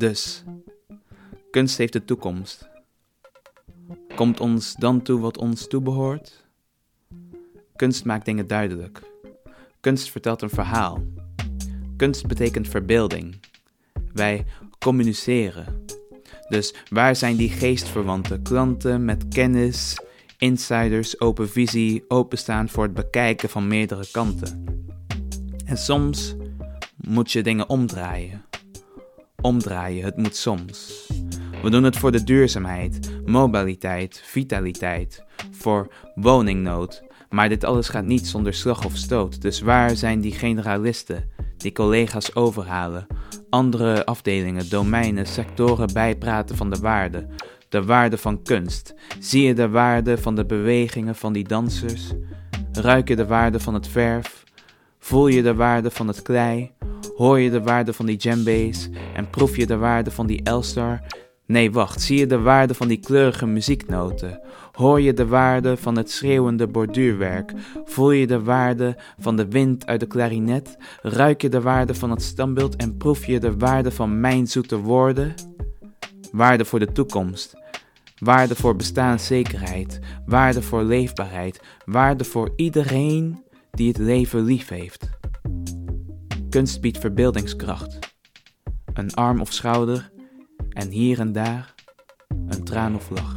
Dus, kunst heeft de toekomst. Komt ons dan toe wat ons toebehoort? Kunst maakt dingen duidelijk. Kunst vertelt een verhaal. Kunst betekent verbeelding. Wij communiceren. Dus waar zijn die geestverwante klanten met kennis, insiders, open visie, openstaan voor het bekijken van meerdere kanten? En soms moet je dingen omdraaien. Omdraaien, het moet soms. We doen het voor de duurzaamheid, mobiliteit, vitaliteit, voor woningnood. Maar dit alles gaat niet zonder slag of stoot. Dus waar zijn die generalisten die collega's overhalen, andere afdelingen, domeinen, sectoren bijpraten van de waarde, de waarde van kunst? Zie je de waarde van de bewegingen van die dansers? Ruik je de waarde van het verf? Voel je de waarde van het klei? Hoor je de waarde van die djembe's? Proef je de waarde van die Elstar? Nee, wacht, zie je de waarde van die kleurige muzieknoten? Hoor je de waarde van het schreeuwende borduurwerk? Voel je de waarde van de wind uit de klarinet? Ruik je de waarde van het standbeeld en proef je de waarde van mijn zoete woorden? Waarde voor de toekomst. Waarde voor bestaanszekerheid. Waarde voor leefbaarheid. Waarde voor iedereen die het leven lief heeft. Kunst biedt verbeeldingskracht. Een arm of schouder en hier en daar een traan of lach.